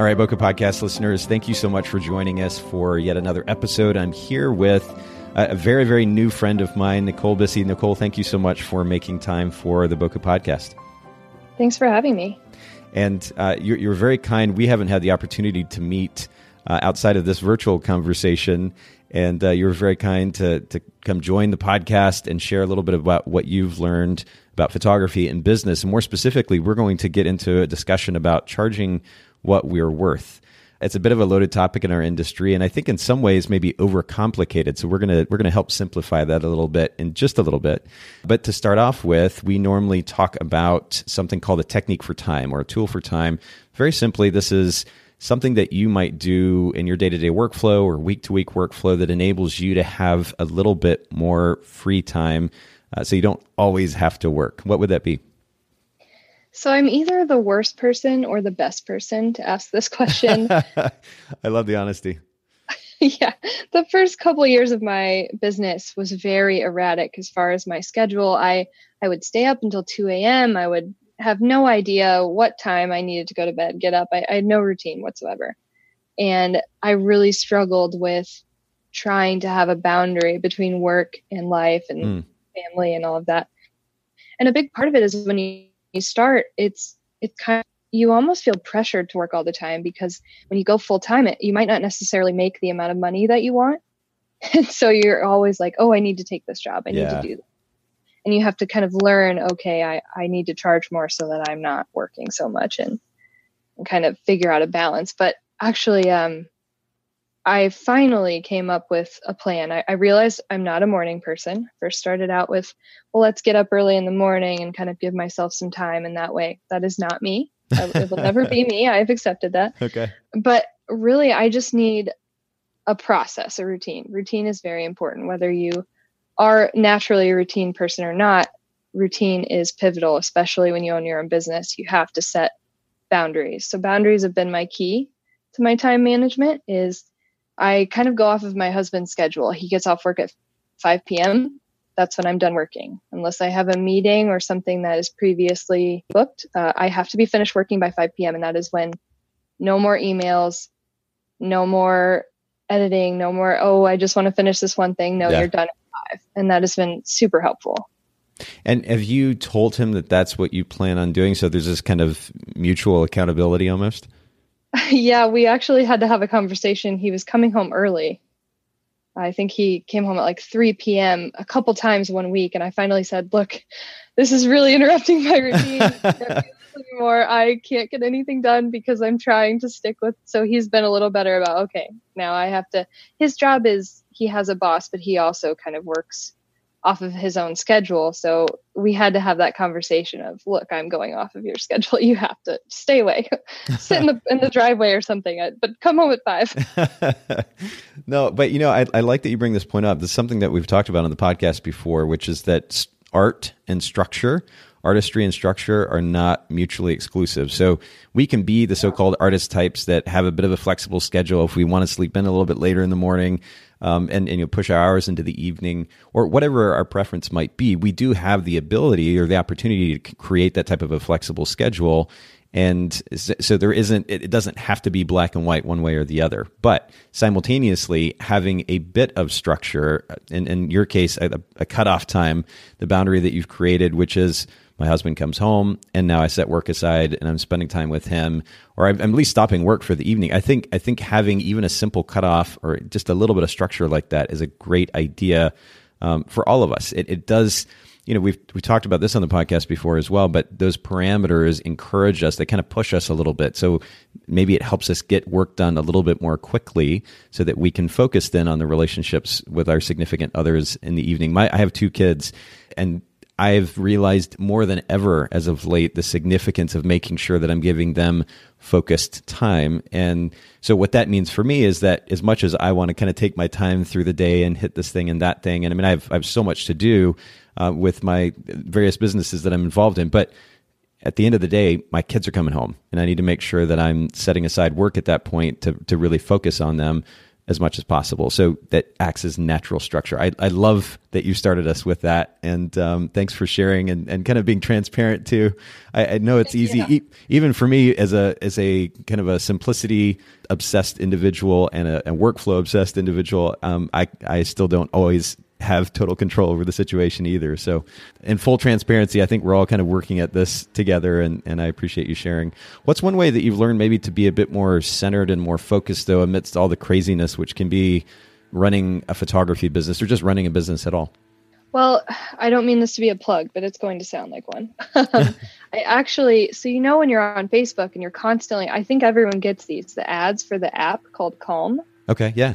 All right, Bokeh Podcast listeners, thank you so much for joining us for yet another episode. I'm here with a very, very new friend of mine, Nicole Bissy. Nicole, thank you so much for making time for the Bokeh Podcast. Thanks for having me. And uh, you're, you're, very kind. We haven't had the opportunity to meet uh, outside of this virtual conversation. And uh, you were very kind to, to come join the podcast and share a little bit about what you've learned about photography and business. And more specifically, we're going to get into a discussion about charging what we're worth. It's a bit of a loaded topic in our industry, and I think in some ways maybe overcomplicated. So we're gonna we're gonna help simplify that a little bit in just a little bit. But to start off with, we normally talk about something called a technique for time or a tool for time. Very simply, this is something that you might do in your day to day workflow or week to week workflow that enables you to have a little bit more free time uh, so you don't always have to work. What would that be? So I'm either the worst person or the best person to ask this question. I love the honesty. yeah. The first couple of years of my business was very erratic as far as my schedule. I I would stay up until 2 a.m. I would have no idea what time I needed to go to bed, get up. I, I had no routine whatsoever. And I really struggled with trying to have a boundary between work and life and mm. family and all of that. And a big part of it is when you you start, it's it's kind of you almost feel pressured to work all the time because when you go full time, it you might not necessarily make the amount of money that you want. And so you're always like, oh, I need to take this job. I need to do this. And you have to kind of learn, okay, I, I need to charge more so that I'm not working so much and, and kind of figure out a balance. But actually, um, I finally came up with a plan. I, I, realized I'm not a morning person. First started out with, well, let's get up early in the morning and kind of give myself some time. in that way, that is not me. it will never be me. I've accepted that. Okay. But really, I just need a process, a routine. Routine is very important. Whether you are naturally a routine person or not, routine is pivotal, especially when you own your own business. You have to set boundaries. So boundaries have been my key to my time management is I kind of go off of my husband's schedule. He gets off work at 5 p.m. That's when I'm done working. Unless I have a meeting or something that is previously booked, uh, I have to be finished working by 5 p.m. And that is when no more emails, no more editing, no more, oh, I just want to finish this one thing. No, yeah. you're done at 5. And that has been super helpful. And have you told him that that's what you plan on doing? So there's this kind of mutual accountability almost? yeah, we actually had to have a conversation. He was coming home early. I think he came home at like 3 p.m. a couple times one week. And I finally said, Look, this is really interrupting my routine anymore. I can't get anything done because I'm trying to stick with. So he's been a little better about, okay, now I have to. His job is he has a boss, but he also kind of works off of his own schedule. So we had to have that conversation of, look, I'm going off of your schedule. You have to stay away, sit in the in the driveway or something, uh, but come home at five. no, but you know, I, I like that you bring this point up. This is something that we've talked about on the podcast before, which is that art and structure artistry and structure are not mutually exclusive. So we can be the so-called artist types that have a bit of a flexible schedule. If we want to sleep in a little bit later in the morning, um, and, and you know, push our hours into the evening or whatever our preference might be, we do have the ability or the opportunity to create that type of a flexible schedule. And so there isn't, it doesn't have to be black and white one way or the other. But simultaneously, having a bit of structure, in, in your case, a, a cutoff time, the boundary that you've created, which is my husband comes home and now I set work aside and I'm spending time with him or I'm at least stopping work for the evening. I think I think having even a simple cutoff or just a little bit of structure like that is a great idea um, for all of us. It, it does you know we've we talked about this on the podcast before as well but those parameters encourage us they kind of push us a little bit so maybe it helps us get work done a little bit more quickly so that we can focus then on the relationships with our significant others in the evening my i have two kids and I've realized more than ever as of late the significance of making sure that I'm giving them focused time. And so what that means for me is that as much as I want to kind of take my time through the day and hit this thing and that thing, and I mean, I have, I have so much to do uh, with my various businesses that I'm involved in, but at the end of the day, my kids are coming home and I need to make sure that I'm setting aside work at that point to, to really focus on them as much as possible. So that acts as natural structure. I, I love that you started us with that. And um, thanks for sharing and, and kind of being transparent too. I, I know it's easy, yeah. e- even for me as a, as a kind of a simplicity obsessed individual and a, a workflow obsessed individual. Um, I, I still don't always have total control over the situation either. So, in full transparency, I think we're all kind of working at this together, and, and I appreciate you sharing. What's one way that you've learned maybe to be a bit more centered and more focused, though, amidst all the craziness which can be running a photography business or just running a business at all? Well, I don't mean this to be a plug, but it's going to sound like one. Um, I actually, so you know, when you're on Facebook and you're constantly, I think everyone gets these, the ads for the app called Calm. Okay, yeah.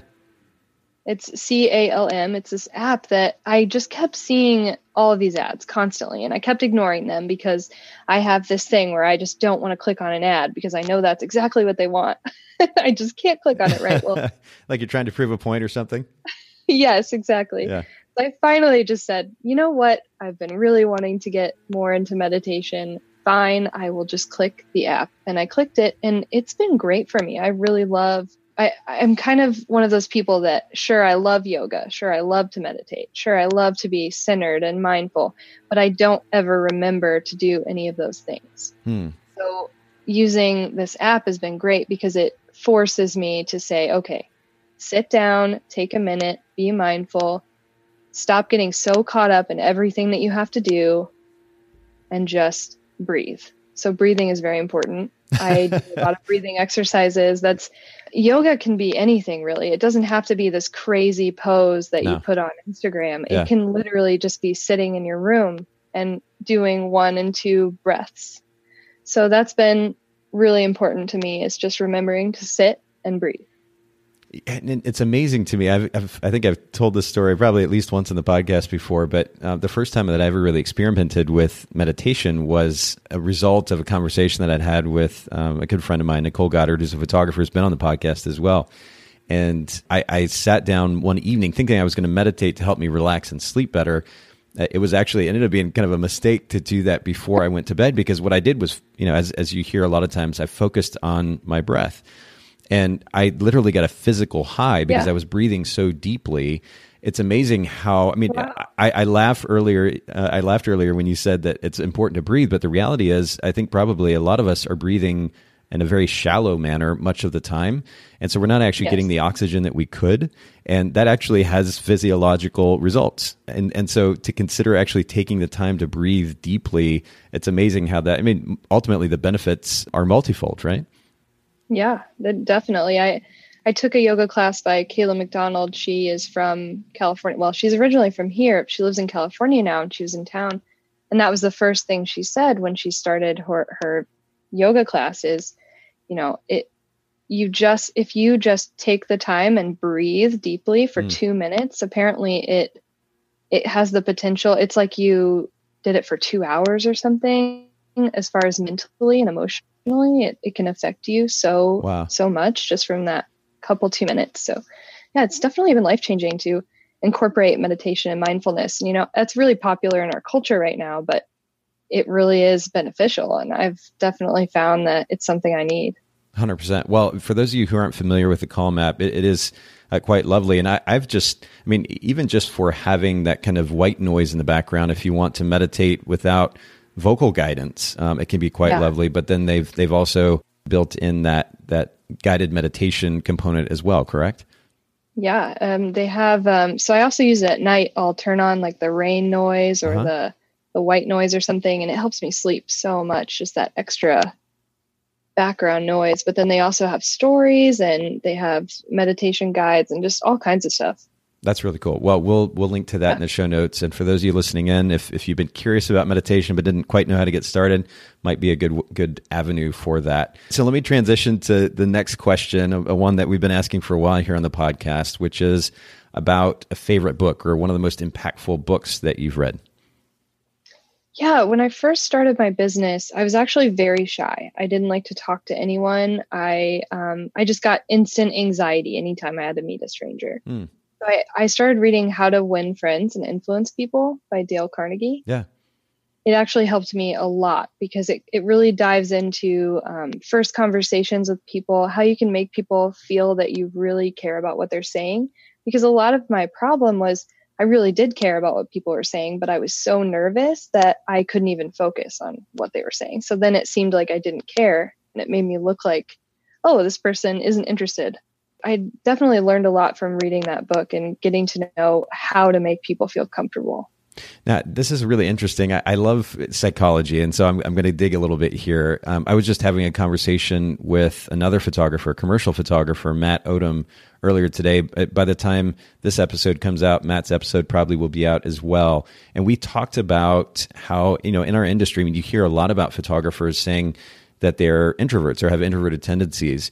It's C A L M. It's this app that I just kept seeing all of these ads constantly, and I kept ignoring them because I have this thing where I just don't want to click on an ad because I know that's exactly what they want. I just can't click on it right. Well, like you're trying to prove a point or something. yes, exactly. Yeah. So I finally just said, you know what? I've been really wanting to get more into meditation. Fine, I will just click the app. And I clicked it, and it's been great for me. I really love I, I'm kind of one of those people that sure I love yoga, sure I love to meditate, sure I love to be centered and mindful, but I don't ever remember to do any of those things. Hmm. So using this app has been great because it forces me to say, okay, sit down, take a minute, be mindful, stop getting so caught up in everything that you have to do, and just breathe. So breathing is very important. I do a lot of breathing exercises. That's yoga can be anything really. It doesn't have to be this crazy pose that no. you put on Instagram. Yeah. It can literally just be sitting in your room and doing one and two breaths. So that's been really important to me is just remembering to sit and breathe it's amazing to me. I've, I've, i think I've told this story probably at least once in the podcast before, but uh, the first time that I ever really experimented with meditation was a result of a conversation that I'd had with um, a good friend of mine, Nicole Goddard, who's a photographer, who's been on the podcast as well. And I, I sat down one evening thinking I was going to meditate to help me relax and sleep better. Uh, it was actually ended up being kind of a mistake to do that before I went to bed because what I did was, you know, as as you hear a lot of times, I focused on my breath and I literally got a physical high because yeah. I was breathing so deeply. It's amazing how I mean wow. I, I laughed earlier. Uh, I laughed earlier when you said that it's important to breathe, but the reality is, I think probably a lot of us are breathing in a very shallow manner much of the time, and so we're not actually yes. getting the oxygen that we could, and that actually has physiological results. And and so to consider actually taking the time to breathe deeply, it's amazing how that. I mean, ultimately the benefits are multifold, right? Yeah, definitely. I I took a yoga class by Kayla McDonald. She is from California. Well, she's originally from here. She lives in California now, and she was in town. And that was the first thing she said when she started her her yoga classes. You know, it you just if you just take the time and breathe deeply for mm. two minutes, apparently it it has the potential. It's like you did it for two hours or something, as far as mentally and emotionally it, it can affect you so wow. so much just from that couple two minutes. So yeah it's definitely been life changing to incorporate meditation and mindfulness. And you know that's really popular in our culture right now but it really is beneficial and i've definitely found that it's something i need. 100% well for those of you who aren't familiar with the calm app it, it is uh, quite lovely. And I, i've just i mean even just for having that kind of white noise in the background if you want to meditate without vocal guidance. Um, it can be quite yeah. lovely, but then they've they've also built in that that guided meditation component as well. Correct? Yeah, um, they have. Um, so I also use it at night. I'll turn on like the rain noise or uh-huh. the the white noise or something, and it helps me sleep so much. Just that extra background noise. But then they also have stories and they have meditation guides and just all kinds of stuff. That's really cool. Well, we'll we'll link to that in the show notes. And for those of you listening in, if if you've been curious about meditation but didn't quite know how to get started, might be a good good avenue for that. So let me transition to the next question, a, a one that we've been asking for a while here on the podcast, which is about a favorite book or one of the most impactful books that you've read. Yeah, when I first started my business, I was actually very shy. I didn't like to talk to anyone. I um, I just got instant anxiety anytime I had to meet a stranger. Mm. So I, I started reading How to Win Friends and Influence People by Dale Carnegie. Yeah. It actually helped me a lot because it, it really dives into um, first conversations with people, how you can make people feel that you really care about what they're saying. Because a lot of my problem was I really did care about what people were saying, but I was so nervous that I couldn't even focus on what they were saying. So then it seemed like I didn't care and it made me look like, oh, this person isn't interested. I definitely learned a lot from reading that book and getting to know how to make people feel comfortable. Now, this is really interesting. I, I love psychology, and so I'm, I'm going to dig a little bit here. Um, I was just having a conversation with another photographer, commercial photographer, Matt Odom, earlier today. By the time this episode comes out, Matt's episode probably will be out as well. And we talked about how, you know, in our industry, I mean, you hear a lot about photographers saying that they're introverts or have introverted tendencies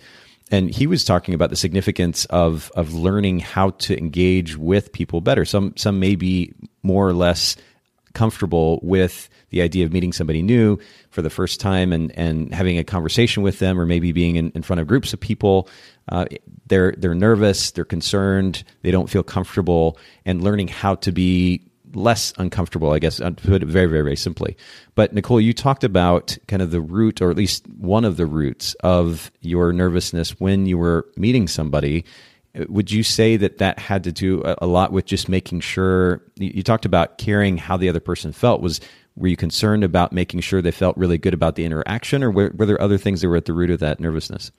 and he was talking about the significance of of learning how to engage with people better. Some some may be more or less comfortable with the idea of meeting somebody new for the first time and and having a conversation with them, or maybe being in, in front of groups of people. Uh, they're they're nervous, they're concerned, they don't feel comfortable, and learning how to be less uncomfortable, I guess, uh, to put it very, very, very simply. But Nicole, you talked about kind of the root, or at least one of the roots of your nervousness when you were meeting somebody. Uh, would you say that that had to do a lot with just making sure you talked about caring how the other person felt? Was were you concerned about making sure they felt really good about the interaction, or were, were there other things that were at the root of that nervousness?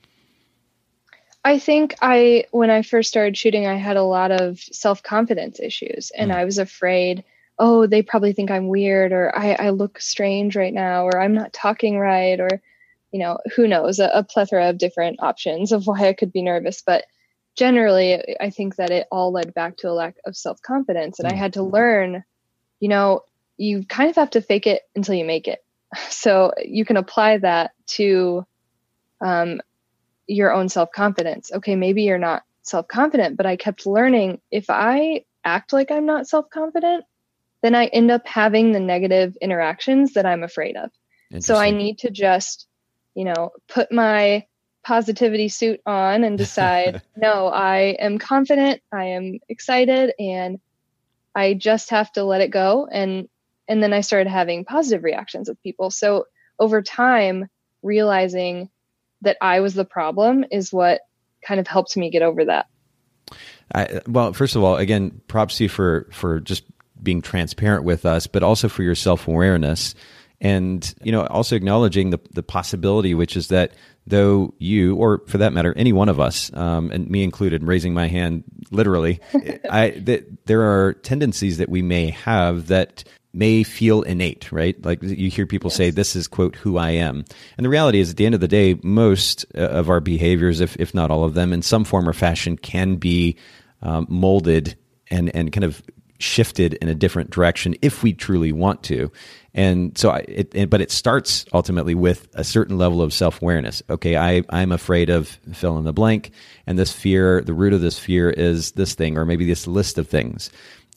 I think I, when I first started shooting, I had a lot of self confidence issues and mm. I was afraid, oh, they probably think I'm weird or I, I look strange right now or I'm not talking right or, you know, who knows, a, a plethora of different options of why I could be nervous. But generally, I think that it all led back to a lack of self confidence. And mm. I had to learn, you know, you kind of have to fake it until you make it. So you can apply that to um, your own self confidence. Okay, maybe you're not self confident, but I kept learning if I act like I'm not self confident, then I end up having the negative interactions that I'm afraid of. So I need to just, you know, put my positivity suit on and decide, no, I am confident, I am excited, and I just have to let it go. And and then I started having positive reactions with people. So over time, realizing that I was the problem is what kind of helped me get over that. I, well, first of all, again, props to you for for just being transparent with us, but also for your self awareness, and you know, also acknowledging the the possibility, which is that though you, or for that matter, any one of us, um, and me included, raising my hand literally, I that there are tendencies that we may have that may feel innate, right? Like you hear people yes. say, this is, quote, who I am. And the reality is, at the end of the day, most uh, of our behaviors, if, if not all of them, in some form or fashion, can be um, molded and, and kind of shifted in a different direction if we truly want to. And so, I, it, it, but it starts ultimately with a certain level of self awareness. Okay, I, I'm afraid of fill in the blank, and this fear, the root of this fear is this thing, or maybe this list of things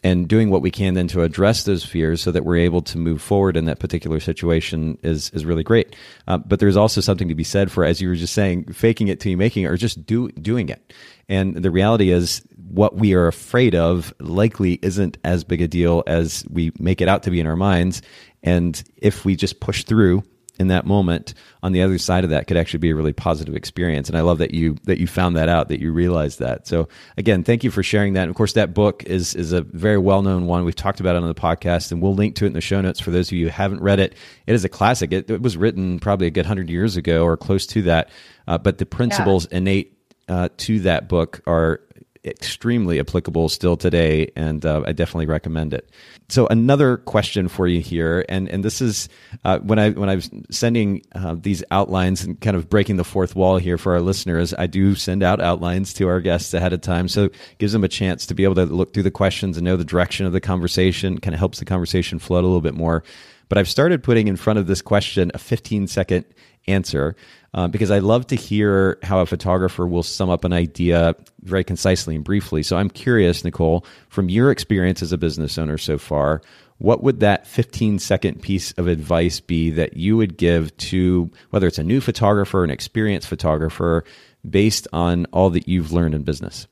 and doing what we can then to address those fears so that we're able to move forward in that particular situation is is really great. Uh, but there's also something to be said for, as you were just saying, faking it till you making it, or just do doing it. And the reality is, what we are afraid of likely isn't as big a deal as we make it out to be in our minds. And if we just push through in that moment on the other side of that could actually be a really positive experience. And i love that you that you found that out that you realized that. So again thank you for sharing that. And of course that book is is a very well known one. We've talked about it on the podcast and we'll link to it in the show notes for those of you who haven't read it. It is a classic. It, it was written probably a good hundred years ago or close to that. Uh, but the principles yeah. innate uh, to that book are extremely applicable still today, and uh, I definitely recommend it. So another question for you here, and and this is uh, when I when I was sending uh, these outlines and kind of breaking the fourth wall here for our listeners, I do send out outlines to our guests ahead of time, so it gives them a chance to be able to look through the questions and know the direction of the conversation. Kind of helps the conversation float a little bit more. But I've started putting in front of this question a 15 second answer uh, because I love to hear how a photographer will sum up an idea very concisely and briefly. So I'm curious, Nicole, from your experience as a business owner so far, what would that 15 second piece of advice be that you would give to whether it's a new photographer, an experienced photographer, based on all that you've learned in business?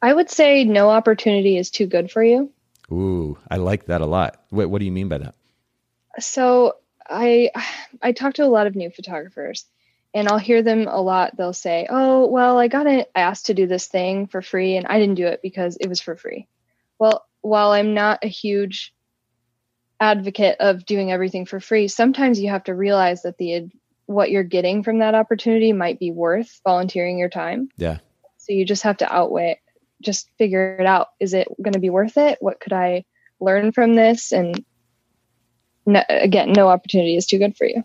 I would say no opportunity is too good for you. Ooh, I like that a lot. What, what do you mean by that? So I I talk to a lot of new photographers and I'll hear them a lot. They'll say, "Oh, well, I got asked to do this thing for free and I didn't do it because it was for free." Well, while I'm not a huge advocate of doing everything for free, sometimes you have to realize that the what you're getting from that opportunity might be worth volunteering your time. Yeah. So you just have to outweigh just figure it out. Is it going to be worth it? What could I learn from this? And no, again, no opportunity is too good for you.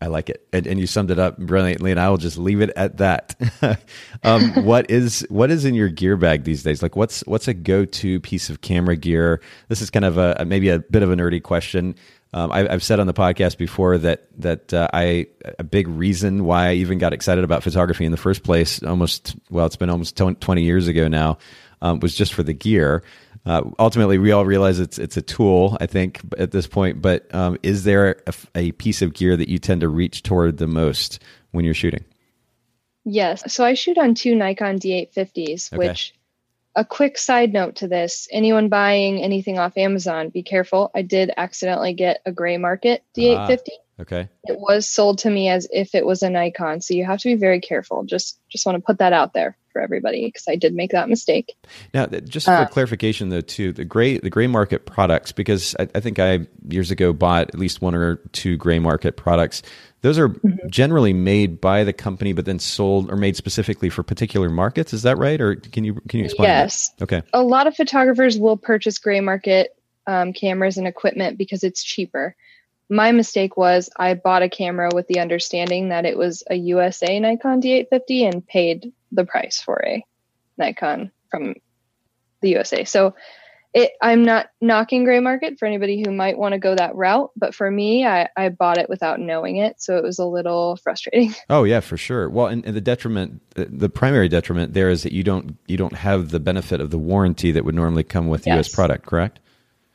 I like it, and, and you summed it up brilliantly. And I will just leave it at that. um, what is what is in your gear bag these days? Like, what's what's a go to piece of camera gear? This is kind of a maybe a bit of a nerdy question. Um, I, have said on the podcast before that that uh, I a big reason why I even got excited about photography in the first place, almost well, it's been almost twenty years ago now, um, was just for the gear uh, ultimately we all realize it's it's a tool i think at this point but um, is there a, a, piece of gear that you tend to reach toward the most when you're shooting? Yes. So i shoot on two nikon d850s okay. which a quick side note to this anyone buying anything off amazon be careful. I did accidentally get a gray market d850 ah, okay it was sold to me as if it was a nikon so you have to be very careful just just want to put that out there for everybody because I did make that mistake. Now, just for uh, clarification, though, too, the gray the gray market products, because I, I, think I years ago bought at least one or two gray market products. Those are mm-hmm. generally made by the company, but then sold or made specifically for particular markets. Is that right? Or can you can you explain? Yes. That? Okay. A lot of photographers will purchase gray market um, cameras and equipment because it's cheaper my mistake was I bought a camera with the understanding that it was a USA Nikon D850 and paid the price for a Nikon from the USA. So it, I'm not knocking gray market for anybody who might want to go that route, but for me, I, I bought it without knowing it, so it was a little frustrating. Oh yeah, for sure. Well, and, and the detriment, the primary detriment there is that you don't you don't have the benefit of the warranty that would normally come with yes. U.S. product, correct?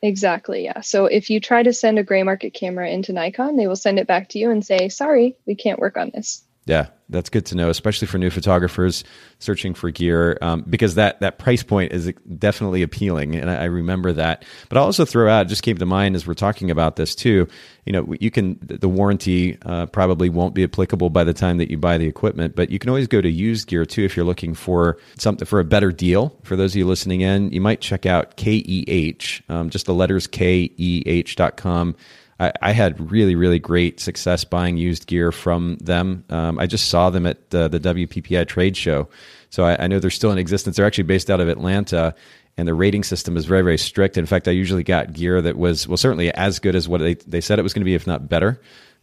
Exactly, yeah. So if you try to send a gray market camera into Nikon, they will send it back to you and say, "Sorry, we can't work on this." Yeah, that's good to know, especially for new photographers searching for gear, um, because that that price point is definitely appealing, and I, I, remember that. But I'll also throw out, just came to mind as we're talking about this too. You know, you can the warranty uh, probably won't be applicable by the time that you buy the equipment, but you can always go to used gear too if you're looking for something for a better deal. For those of you listening in, you might check out KEH, um, just the letters K E H dot com I, I, had really, really great success buying used gear from them. Um, I just saw them at uh, the WPPI trade show. So I, I, know they're still in existence. They're actually based out of Atlanta, and the rating system is very, very strict. In fact, I usually got gear that was, well, certainly as good as what they, they said it was going to be, if not better.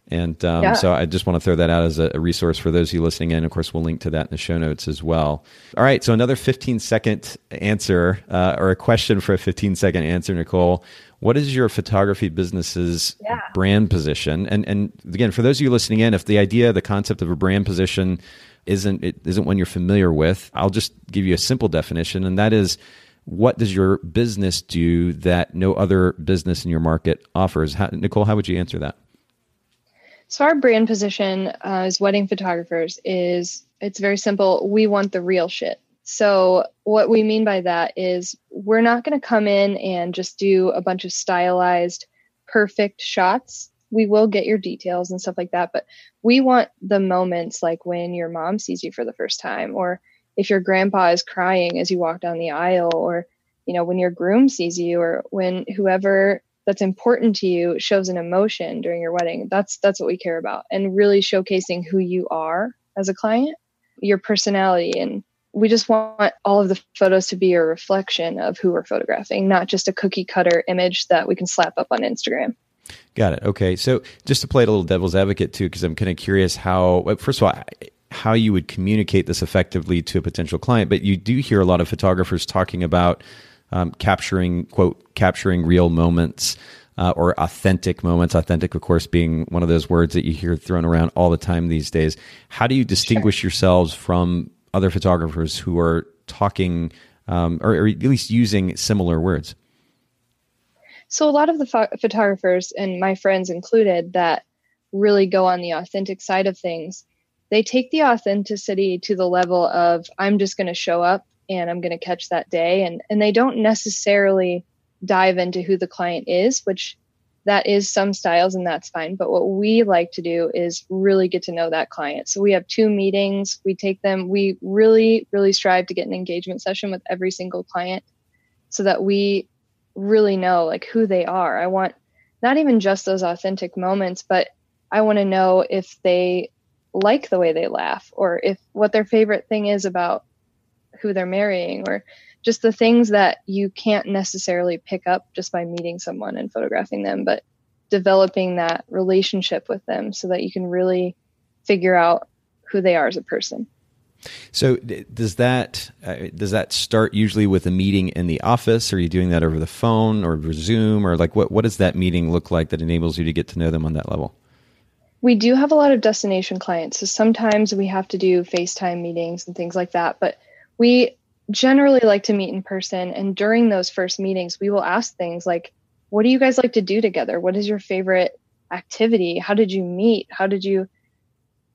And um, yeah. so I just want to throw that out as a, a, resource for those of you listening in. Of course, we'll link to that in the show notes as well. All right. So another 15 second answer uh, or a question for a 15 second answer, Nicole. What is your photography business's yeah. brand position? And and again, for those of you listening in, if the idea, the concept of a brand position isn't it isn't one you're familiar with, I'll just give you a simple definition, and that is what does your business do that no other business in your market offers? How, Nicole, how would you answer that? So our brand position uh, as wedding photographers is it's very simple. We want the real shit. So, what we mean by that is we're not going to come in and just do a bunch of stylized, perfect shots. We will get your details and stuff like that, but we want the moments like when your mom sees you for the first time, or if your grandpa is crying as you walk down the aisle, or you know when your groom sees you, or when whoever that's important to you shows an emotion during your wedding. That's that's what we care about, and really showcasing who you are as a client, your personality, and we just want all of the photos to be a reflection of who we're photographing, not just a cookie cutter image that we can slap up on Instagram. Got it. Okay. So just to play a little devil's advocate too, because I'm kind of curious how, first of all, how you would communicate this effectively to a potential client. But you do hear a lot of photographers talking about um, capturing, quote, capturing real moments. Uh, or authentic moments. Authentic, of course, being one of those words that you hear thrown around all the time these days. How do you distinguish sure. yourselves from other photographers who are talking um, or, or, at least using similar words? So a lot of the pho- photographers and my friends included that really go on the authentic side of things, they take the authenticity to the level of I'm just going to show up and I'm going to catch that day and and they don't necessarily dive into who the client is, which that is some styles and that's fine. But what we like to do is really get to know that client. So we have two meetings. We take them, we really, really strive to get an engagement session with every single client so that we really know like who they are. I want not even just those authentic moments, but I want to know if they like the way they laugh or if what their favorite thing is about who they're marrying or just the things that you can't necessarily pick up just by meeting someone and photographing them, but developing that relationship with them so that you can really figure out who they are as a person. So does that uh, does that start usually with a meeting in the office? Are you doing that over the phone or Zoom or like what what does that meeting look like that enables you to get to know them on that level? We do have a lot of destination clients, so sometimes we have to do FaceTime meetings and things like that. But we generally like to meet in person, and during those first meetings, we will ask things like, "What do you guys like to do together? What is your favorite activity? How did you meet? How did you?"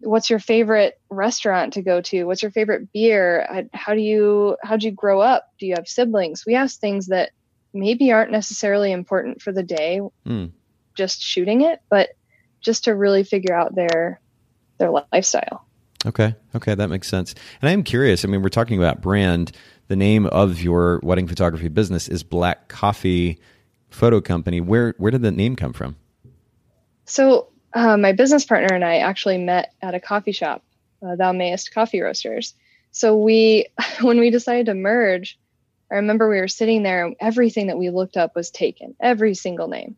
what's your favorite restaurant to go to what's your favorite beer how do you how do you grow up do you have siblings we ask things that maybe aren't necessarily important for the day mm. just shooting it but just to really figure out their their lifestyle okay. Okay. That makes sense. And i am curious i mean we're talking about brand. The name of your wedding photography business is black coffee photo company. Where where did the name come from? So uh, my business partner and I actually met at a coffee shop, uh, Thou Mayest Coffee Roasters. So we, when we decided to merge, I remember we were sitting there and everything that we looked up was taken, every single name.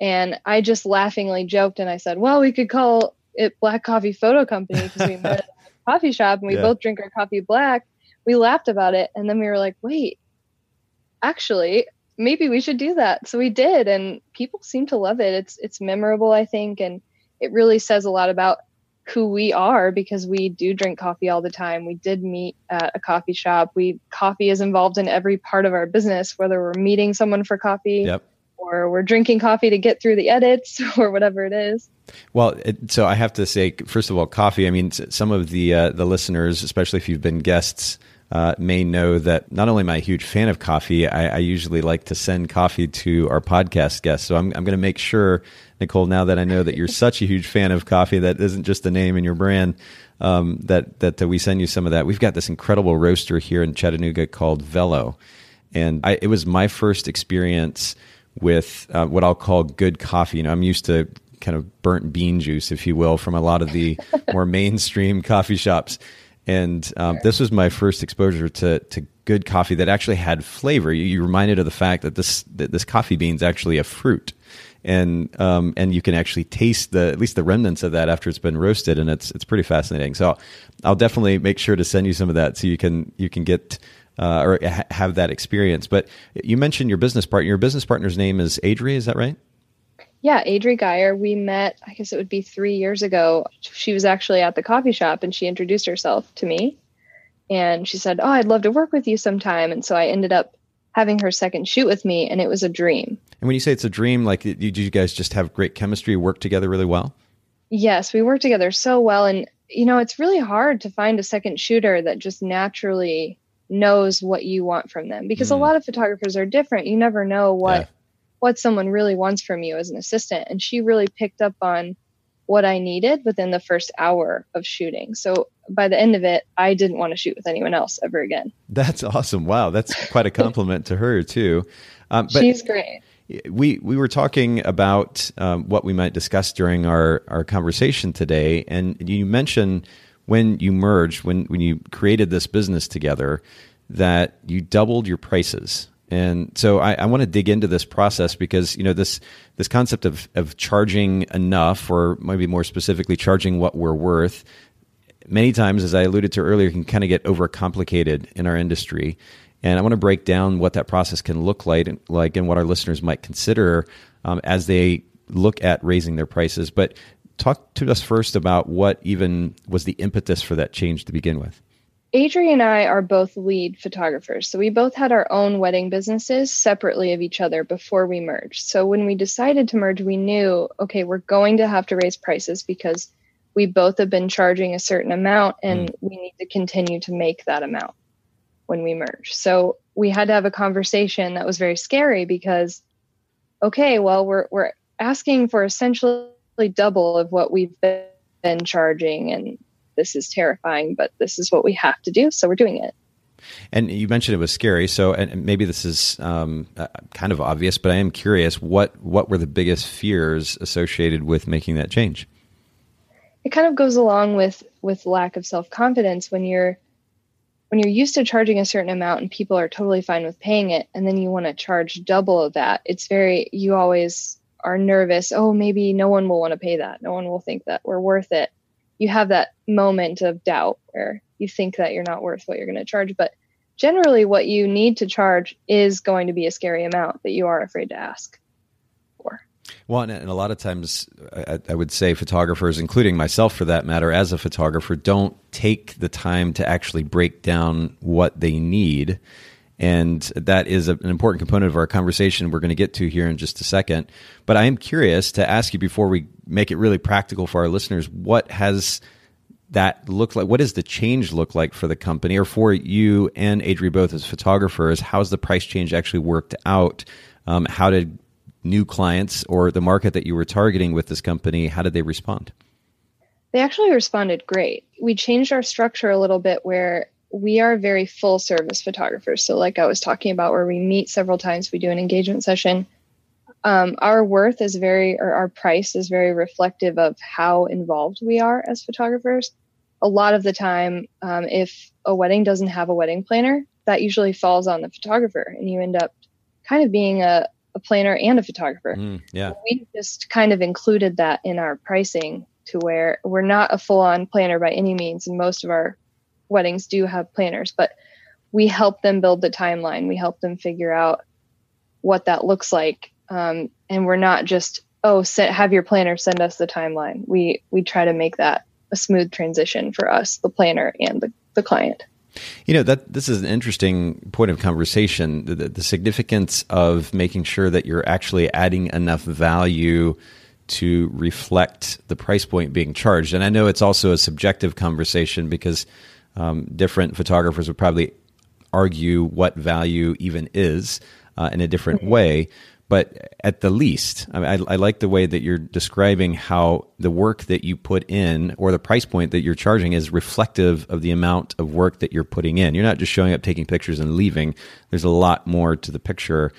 And I just laughingly joked and I said, well, we could call it Black Coffee Photo Company because we met at a coffee shop and we yeah. both drink our coffee black. We laughed about it. And then we were like, wait, actually, maybe we should do that. So we did, and people seem to love it. It's it's memorable, I think, and it really says a lot about who we are because we do drink coffee all the time. We did meet at a coffee shop. We coffee is involved in every part of our business, whether we're meeting someone for coffee yep. Or we're drinking coffee to get through the edits or whatever it is. Well, it, so I have to say, first of all, coffee. I mean, some of the uh, the listeners, especially if you've been guests uh, may know that not only am I a huge fan of coffee, I, I usually like to send coffee to our podcast guests. So I'm, I'm going to make sure, Nicole, now that I know that you're such a huge fan of coffee, that isn't just a name in your brand, um, that, that, that we send you some of that. We've got this incredible roaster here in Chattanooga called Velo. And I, it was my first experience with uh, what I'll call good coffee. You know, I'm used to kind of burnt bean juice, if you will, from a lot of the more mainstream coffee shops. And um, this was my first exposure to to good coffee that actually had flavor. You, you reminded of the fact that this that this coffee bean is actually a fruit, and um, and you can actually taste the at least the remnants of that after it's been roasted, and it's it's pretty fascinating. So I'll definitely make sure to send you some of that so you can you can get. Uh, or ha- have that experience, but you mentioned your business partner. Your business partner's name is Adri. Is that right? Yeah, Adri Geyer. We met, I guess it would be three years ago. She was actually at the coffee shop and she introduced herself to me. And she said, Oh, I'd love to work with you sometime. And so I ended up having her second shoot with me, and it was a dream. And when you say it's a dream, like, did you guys just have great chemistry, work together really well? Yes, we work together so well. And, you know, it's really hard to find a second shooter that just naturally knows what you want from them because mm. a lot of photographers are different. You never know what. Yeah what someone really wants from you as an assistant. And she really picked up on what I needed within the first hour of shooting. So by the end of it, I didn't want to shoot with anyone else ever again. That's awesome. Wow. That's quite a compliment to her, too. Um, but She's great. We, we were talking about um, what we might discuss during our, our conversation today. And you mentioned when you merged, when, when you created this business together, that you doubled your prices and so I, I want to dig into this process because you know this this concept of of charging enough, or maybe more specifically, charging what we're worth. Many times, as I alluded to earlier, can kind of get overcomplicated in our industry. And I want to break down what that process can look like, like and what our listeners might consider um, as they look at raising their prices. But talk to us first about what even was the impetus for that change to begin with. Adri and I are both lead photographers. So we both had our own wedding businesses separately of each other before we merged. So when we decided to merge, we knew, okay, we're going to have to raise prices because we both have been charging a certain amount and mm. we need to continue to make that amount when we merge. So we had to have a conversation that was very scary because okay, well we're we're asking for essentially double of what we've been charging and this is terrifying, but this is what we have to do. So we're doing it. And you mentioned it was scary. So, and maybe this is um, uh, kind of obvious, but I am curious what what were the biggest fears associated with making that change? It kind of goes along with with lack of self confidence when you're when you're used to charging a certain amount and people are totally fine with paying it, and then you want to charge double of that. It's very you always are nervous. Oh, maybe no one will want to pay that. No one will think that we're worth it you have that moment of doubt where you think that you're not worth what you're going to charge. But generally, what you need to charge is going to be a scary amount that you are afraid to ask for. Well, and, a lot of times, I, would say photographers, including myself for that matter, as a photographer, don't take the time to actually break down what they need and that is an important component of our conversation we're going to get to here in just a second. But I am curious to ask you before we make it really practical for our listeners what has that look like? What does the change look like for the company or for you and Adri both as photographers? How's the price change actually worked out? Um, how did new clients or the market that you were targeting with this company, how did they respond? They actually responded great. We changed our structure a little bit where we are very full service photographers. So, like I was talking about, where we meet several times, we do an engagement session. Um, our worth is very, or our price is very reflective of how involved we are as photographers. A lot of the time, um, if a wedding doesn't have a wedding planner, that usually falls on the photographer, and you end up kind of being a, a planner and a photographer. Mm, yeah. We just kind of included that in our pricing to where we're not a full on planner by any means, and most of our weddings do have planners, but we help them build the timeline. We help them figure out what that looks like. Um, and we're not just, oh, set, have your planner send us the timeline. We, we try to make that a smooth transition for us, the planner and the, the client. You know that this is an interesting point of conversation. The, the, significance of making sure that you're actually adding enough value to reflect the price point being charged. And I know it's also a subjective conversation because um, different photographers would probably argue what value even is uh, in a different mm-hmm. way. But at the least, I, mean, I, I, like the way that you're describing how the work that you put in or the price point that you're charging is reflective of the amount of work that you're putting in. You're not just showing up, taking pictures, and leaving. There's a lot more to the picture.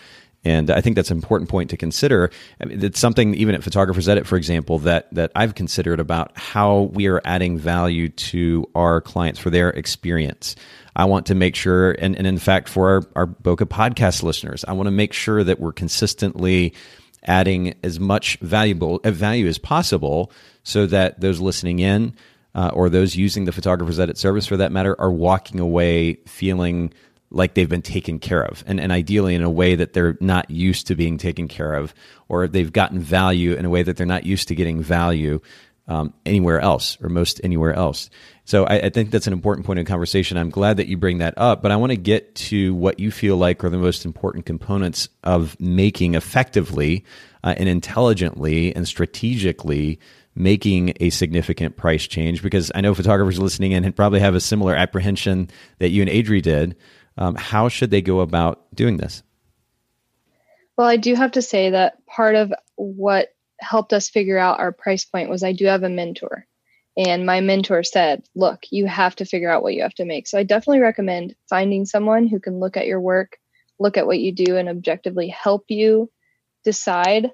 And I think that's an important point to consider. I mean, it's something even at Photographers Edit, for example, that that I've considered about how we are adding value to our clients for their experience. I want to make sure, and, and in fact, for our, our Bokeh podcast listeners, I want to make sure that we're consistently adding as much valuable uh, value as possible so that those listening in uh, or those using the Photographers Edit service for that matter are walking away feeling like they've been taken care of. And, and ideally in a way that they're not used to being taken care of or they've gotten value in a way that they're not used to getting value um, anywhere else or most anywhere else. So I, I, think that's an important point of conversation. I'm glad that you bring that up but i want to get to what you feel like are the most important components of making effectively uh, and intelligently and strategically making a significant price change. Because i know photographers listening in probably have a similar apprehension that you and adri did um, how should they go about doing this? Well, I do have to say that part of what helped us figure out our price point was I do have a mentor. And my mentor said, look, you have to figure out what you have to make. So I definitely recommend finding someone who can look at your work, look at what you do, and objectively help you decide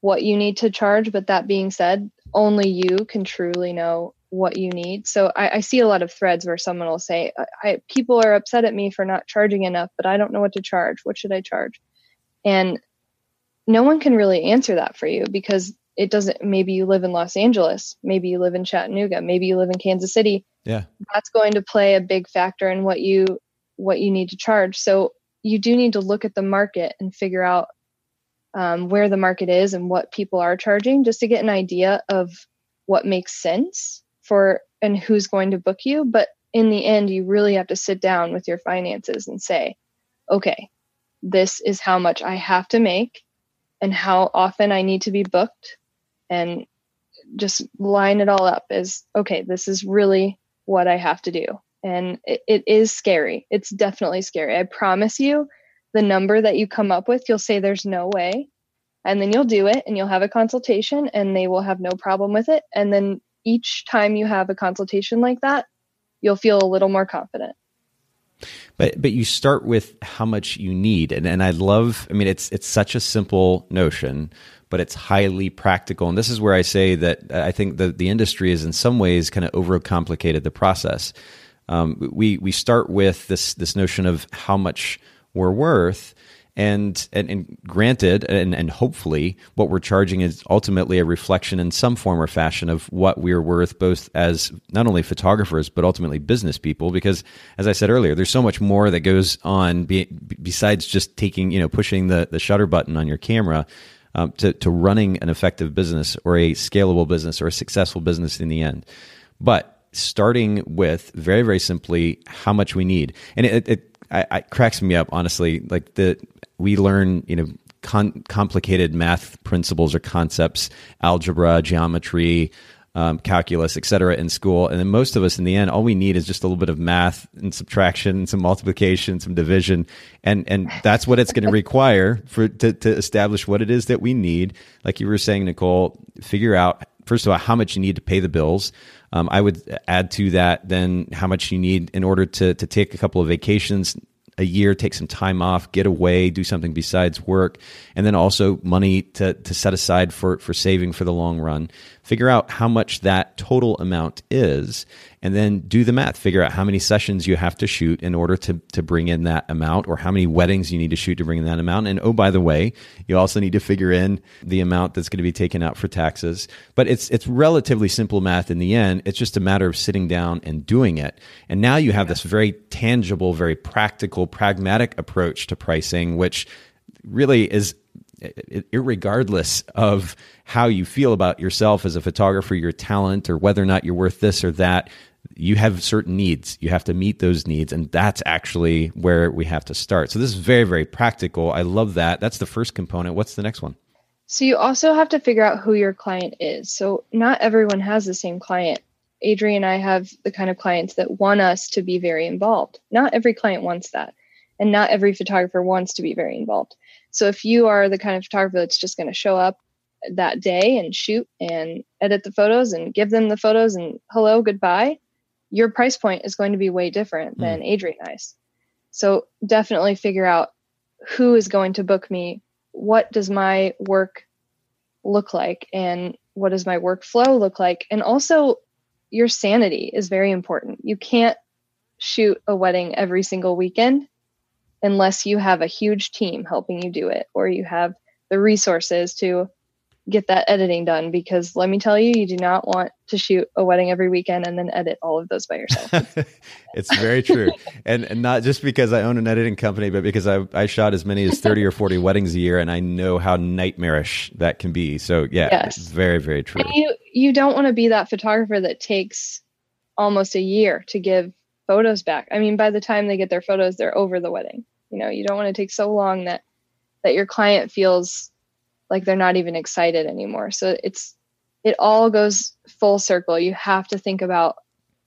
what you need to charge. But that being said, only you can truly know what you need. So I, I, see a lot of threads where someone will say, I, I, people are upset at me for not charging enough, but I don't know what to charge. What should I charge? And no one can really answer that for you because it doesn't maybe you live in Los Angeles, maybe you live in Chattanooga, maybe you live in Kansas City. Yeah. That's going to play a big factor in what you what you need to charge. So you do need to look at the market and figure out um, where the market is and what people are charging just to get an idea of what makes sense for and who's going to book you but in the end, you really have to sit down with your finances and say, okay, this is how much I have to make and how often I need to be booked and just line it all up as okay, this is really what I have to do. And it, it is scary. It's definitely scary. I promise you, the number that you come up with, you'll say there's no way. And then you'll do it and you'll have a consultation and they will have no problem with it. And then each time you have a consultation like that, you'll feel a little more confident. But but you start with how much you need, and and I love. I mean, it's it's such a simple notion, but it's highly practical. And this is where I say that I think the the industry is in some ways kind of overcomplicated the process. Um, we we start with this this notion of how much we're worth, and, and, and granted, and, and hopefully, what we're charging is ultimately a reflection in some form or fashion of what we're worth, both as not only photographers but ultimately business people. Because, as I said earlier, there's so much more that goes on be, besides just taking, you know, pushing the the shutter button on your camera. Um, to, to running an effective business or a scalable business or a successful business in the end. But starting with very, very simply how much we need. And it, it, I, it cracks me up, honestly. Like the we learn, you know, con- complicated math principles or concepts, algebra, geometry, um, calculus, et cetera, in school. And then most of us, in the end, all we need is just a little bit of math and subtraction, and some multiplication, some division, and and that's what it's going to require for to, to establish what it is that we need. Like you were saying, Nicole, figure out first of all how much you need to pay the bills. Um, I would add to that then how much you need in order to to take a couple of vacations a year, take some time off, get away, do something besides work, and then also money to, to set aside for, for saving for the long run. Figure out how much that total amount is, and then do the math. Figure out how many sessions you have to shoot in order to, to bring in that amount, or how many weddings you need to shoot to bring in that amount. And oh, by the way, you also need to figure in the amount that's going to be taken out for taxes. But it's it's relatively simple math in the end. It's just a matter of sitting down and doing it. And now you have this very tangible, very practical, pragmatic approach to pricing, which really is regardless of how you feel about yourself as a photographer, your talent, or whether or not you're worth this or that, you have certain needs. You have to meet those needs. And that's actually where we have to start. So this is very, very practical. I love that. That's the first component. What's the next one? So you also have to figure out who your client is. So not everyone has the same client. Adrienne and I have the kind of clients that want us to be very involved. Not every client wants that. And not every photographer wants to be very involved. So if you are the kind of photographer that's just going to show up that day and shoot and edit the photos and give them the photos and hello, goodbye, your price point is going to be way different mm. than Adrienne I's. So definitely figure out who is going to book me. What does my work look like? And what does my workflow look like? And also, your sanity is very important. You can't shoot a wedding every single weekend unless you have a huge team helping you do it or you have the resources to get that editing done. Because let me tell you you do not want to shoot a wedding every weekend and then edit all of those by yourself. It's very true. And, and not just because i own an editing company but because I, I shot as many as 30 or 40 weddings a year and i know how nightmarish that can be. So yeah yes. it's very very true. and you you don't want to be that photographer that takes almost a year to give photos back. I mean, by the time they get their photos, they're over the wedding. You know, you don't want to take so long that that your client feels like they're not even excited anymore. So it's it all goes full circle. You have to think about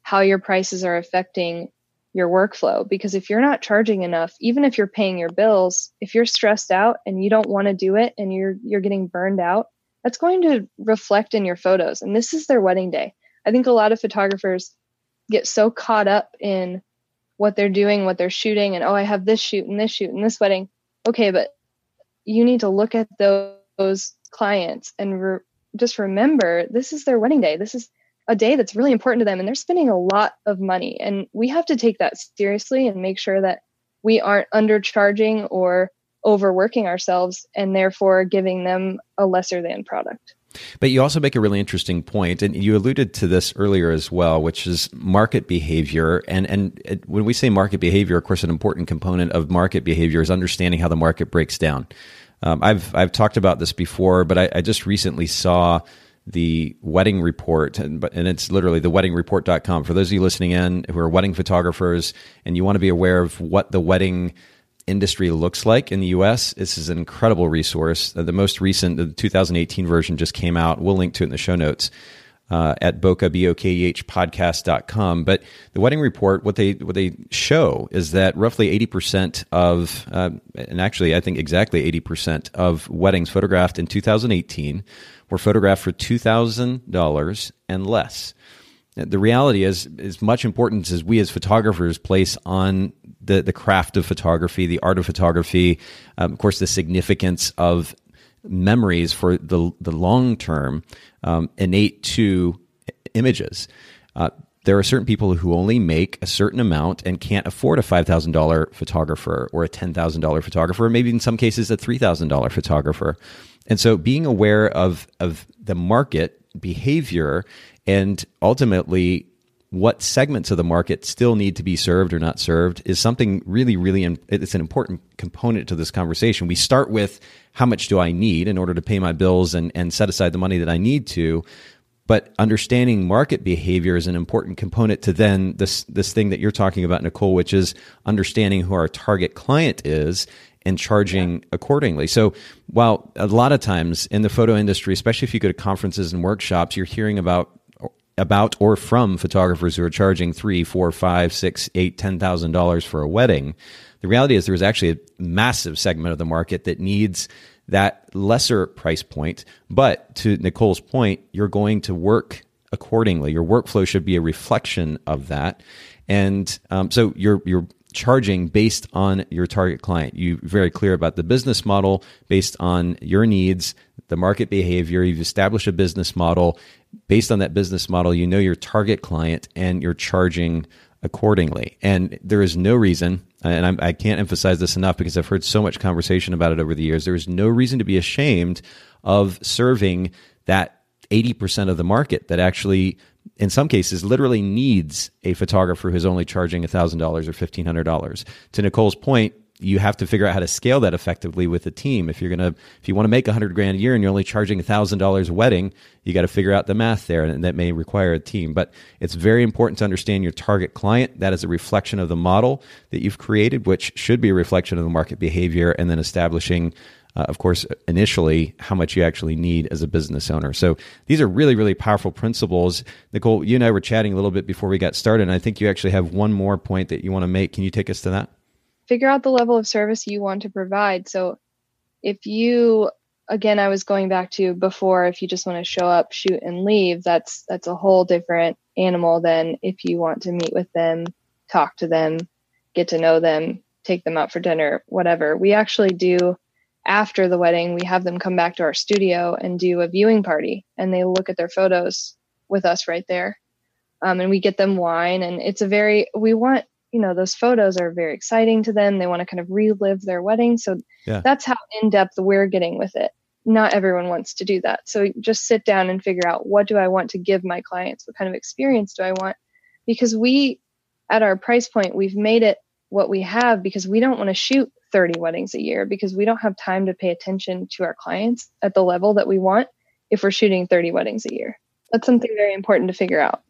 how your prices are affecting your workflow because if you're not charging enough, even if you're paying your bills, if you're stressed out and you don't want to do it and you're you're getting burned out, that's going to reflect in your photos. And this is their wedding day. I think a lot of photographers get so caught up in what they're doing, what they're shooting, and oh, I have this shoot and this shoot and this wedding. Okay, but you need to look at those, those clients and re- just remember this is their wedding day. This is a day that's really important to them, and they're spending a lot of money. And we have to take that seriously and make sure that we aren't undercharging or overworking ourselves and therefore giving them a lesser than product. But you also make a really interesting point, and you alluded to this earlier as well, which is market behavior. And and when we say market behavior, of course, an important component of market behavior is understanding how the market breaks down. Um, I've I've talked about this before, but I, I just recently saw the wedding report, and, and it's literally the weddingreport.com. For those of you listening in who are wedding photographers and you want to be aware of what the wedding industry looks like in the US, this is an incredible resource. Uh, the most recent, the 2018 version just came out. We'll link to it in the show notes. Uh, at Bokeh, B-O-K-E-H podcast.com. But the wedding report, what they, what they show is that roughly 80% of, uh, and actually I think exactly 80% of weddings photographed in 2018 were photographed for $2,000 and less. The reality is, as much importance as we as photographers place on the, the craft of photography, the art of photography, um, of course, the significance of memories for the, the long term um, innate to images. Uh, there are certain people who only make a certain amount and can't afford a $5,000 photographer or a $10,000 photographer, or maybe in some cases a $3,000 photographer. And so being aware of, of the market behavior and ultimately what segments of the market still need to be served or not served is something really, really, it's an important component to this conversation. We start with how much do I need in order to pay my bills and, and set aside the money that I need to. But understanding market behavior is an important component to then this, this thing that you're talking about, Nicole, which is understanding who our target client is and charging yeah. accordingly. So while a lot of times in the photo industry, especially if you go to conferences and workshops, you're hearing about about or from photographers who are charging three, four, five, six, eight, ten thousand dollars for a wedding. The reality is there's actually a massive segment of the market that needs that lesser price point. But to Nicole's point, you're going to work accordingly. Your workflow should be a reflection of that. And um, so you're you're charging based on your target client. You're very clear about the business model based on your needs, the market behavior. You've established a business model. Based on that business model, you know your target client and you're charging accordingly. And there is no reason, and I'm, I can not emphasize this enough because I've heard so much conversation about it over the years. There is no reason to be ashamed of serving that 80% of the market that actually in some cases literally needs a photographer who's only charging $1000 or $1500 to nicole's point you have to figure out how to scale that effectively with a team if you're gonna if you want to make a 100 grand a year and you're only charging a $1000 a wedding you got to figure out the math there and that may require a team but it's very important to understand your target client that is a reflection of the model that you've created which should be a reflection of the market behavior and then establishing uh, of course, initially how much you actually need as a business owner. So these are really, really powerful principles. Nicole, you and I were chatting a little bit before we got started, and I think you actually have one more point that you want to make. Can you take us to that? Figure out the level of service you want to provide. So if you again i was going back to before if you just want to show up shoot and leave that's that's a whole different animal than if you want to meet with them talk to them get to know them take them out for dinner whatever we actually do after the wedding, we have them come back to our studio and do a viewing party and they look at their photos with us right there. Um, and we get them wine and it's a very, we want, you know, those photos are very exciting to them. They want to kind of relive their wedding. So yeah. that's how in depth we're getting with it. Not everyone wants to do that. So just sit down and figure out what do I want to give my clients? What kind of experience do I want? Because we, at our price point, we've made it what we have because we don't want to shoot 30 weddings a year because we don't have time to pay attention to our clients at the level that we want if we're shooting 30 weddings a year. That's something very important to figure out.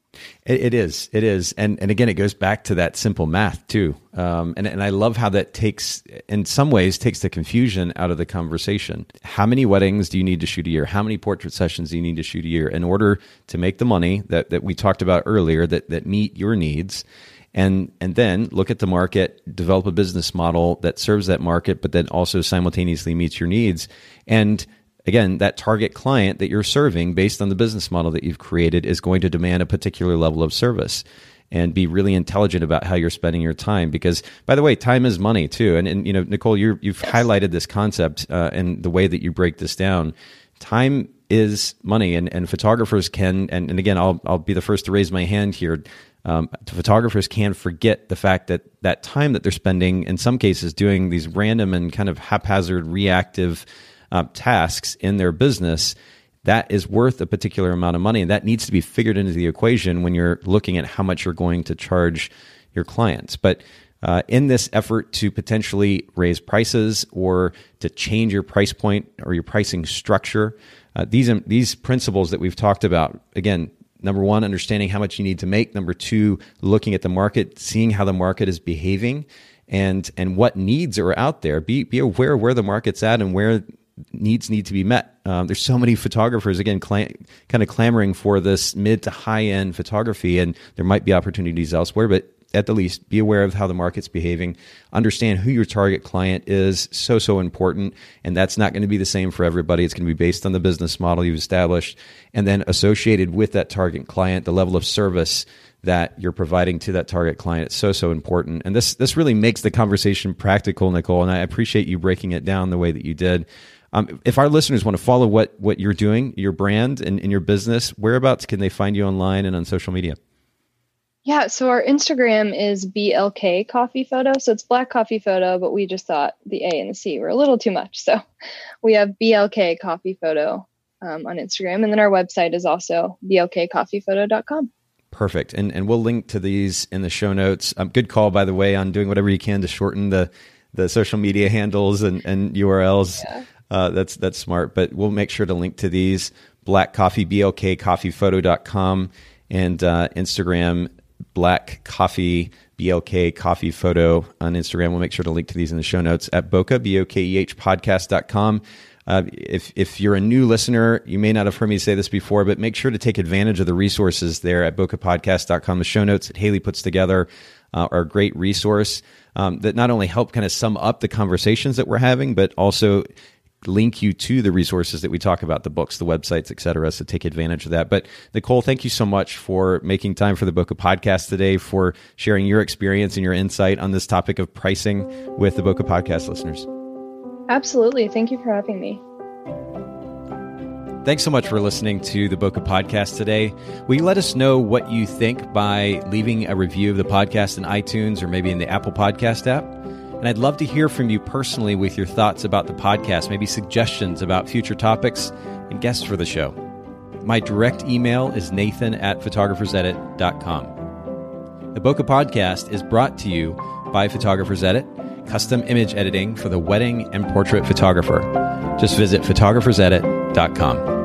It, it is. It is. And and again, it goes back to that simple math too. Um, and and I love how that takes, in some ways, takes the confusion out of the conversation. How many weddings do you need to shoot a year? How many portrait sessions do you need to shoot a year in order to make the money that that we talked about earlier that that meet your needs? and and then look at the market, develop a business model that serves that market, but then also simultaneously meets your needs. And again, that target client that you're serving, based on the business model that you've created, is going to demand a particular level of service. And be really intelligent about how you're spending your time, because by the way, time is money too. And, and you know, Nicole, you have yes. highlighted this concept uh, and the way that you break this down. Time is money, and, and photographers can. And, and again, I'll I'll be the first to raise my hand here um, photographers can forget the fact that that time that they're spending, in some cases, doing these random and kind of haphazard reactive uh, tasks in their business, that is worth a particular amount of money. And that needs to be figured into the equation when you're looking at how much you're going to charge your clients. But uh, in this effort to potentially raise prices or to change your price point or your pricing structure. Uh, these these principles that we've talked about again. Number one, understanding how much you need to make. Number two, looking at the market, seeing how the market is behaving, and and what needs are out there. Be be aware where the market's at and where needs need to be met. Um, there's so many photographers again, cl- kind of clamoring for this mid to high end photography, and there might be opportunities elsewhere. But at the least, be aware of how the market's behaving. Understand who your target client is. So, so important. And that's not going to be the same for everybody. It's going to be based on the business model you've established. And then associated with that target client, the level of service that you're providing to that target client. It's so, so important. And this, this really makes the conversation practical, Nicole. And I appreciate you breaking it down the way that you did. Um, if our listeners want to follow what, what you're doing, your brand and, and your business, whereabouts can they find you online and on social media? Yeah, so our Instagram is BLK coffee photo. So it's black coffee photo, but we just thought the A and the C were a little too much. So we have BLK coffee photo um, on Instagram. And then our website is also blkcoffeephoto.com. Perfect. And and we'll link to these in the show notes. Um, good call, by the way, on doing whatever you can to shorten the the social media handles and, and URLs. Yeah. Uh, that's that's smart. But we'll make sure to link to these black coffee, blkcoffeephoto.com and uh, Instagram black coffee blk coffee photo on instagram we'll make sure to link to these in the show notes at Bokeh b-o-k-e-h podcast.com uh, if, if you're a new listener, you may not have heard me say this before, but make sure to take advantage of the resources there at bokehpodcast.com. The show notes that Haley puts together uh, are a great resource um, that not only help kind of sum up the conversations that we're having, but also link you to the resources that we talk about the books the websites etc so take advantage of that but nicole thank you so much for making time for the Bokeh podcast today for sharing your experience and your insight on this topic of pricing with the Bokeh podcast listeners absolutely thank you for having me Thanks so much for listening to the Bokeh Podcast today. Will you let us know what you think by leaving a review of the podcast in iTunes or maybe in the Apple Podcast app? And I'd love to hear from you personally with your thoughts about the podcast, maybe suggestions about future topics and guests for the show. My direct email is nathan at photographersedit.com. The Bokeh Podcast is brought to you by Photographers Edit, custom image editing for the wedding and portrait photographer. Just visit photographersedit.com.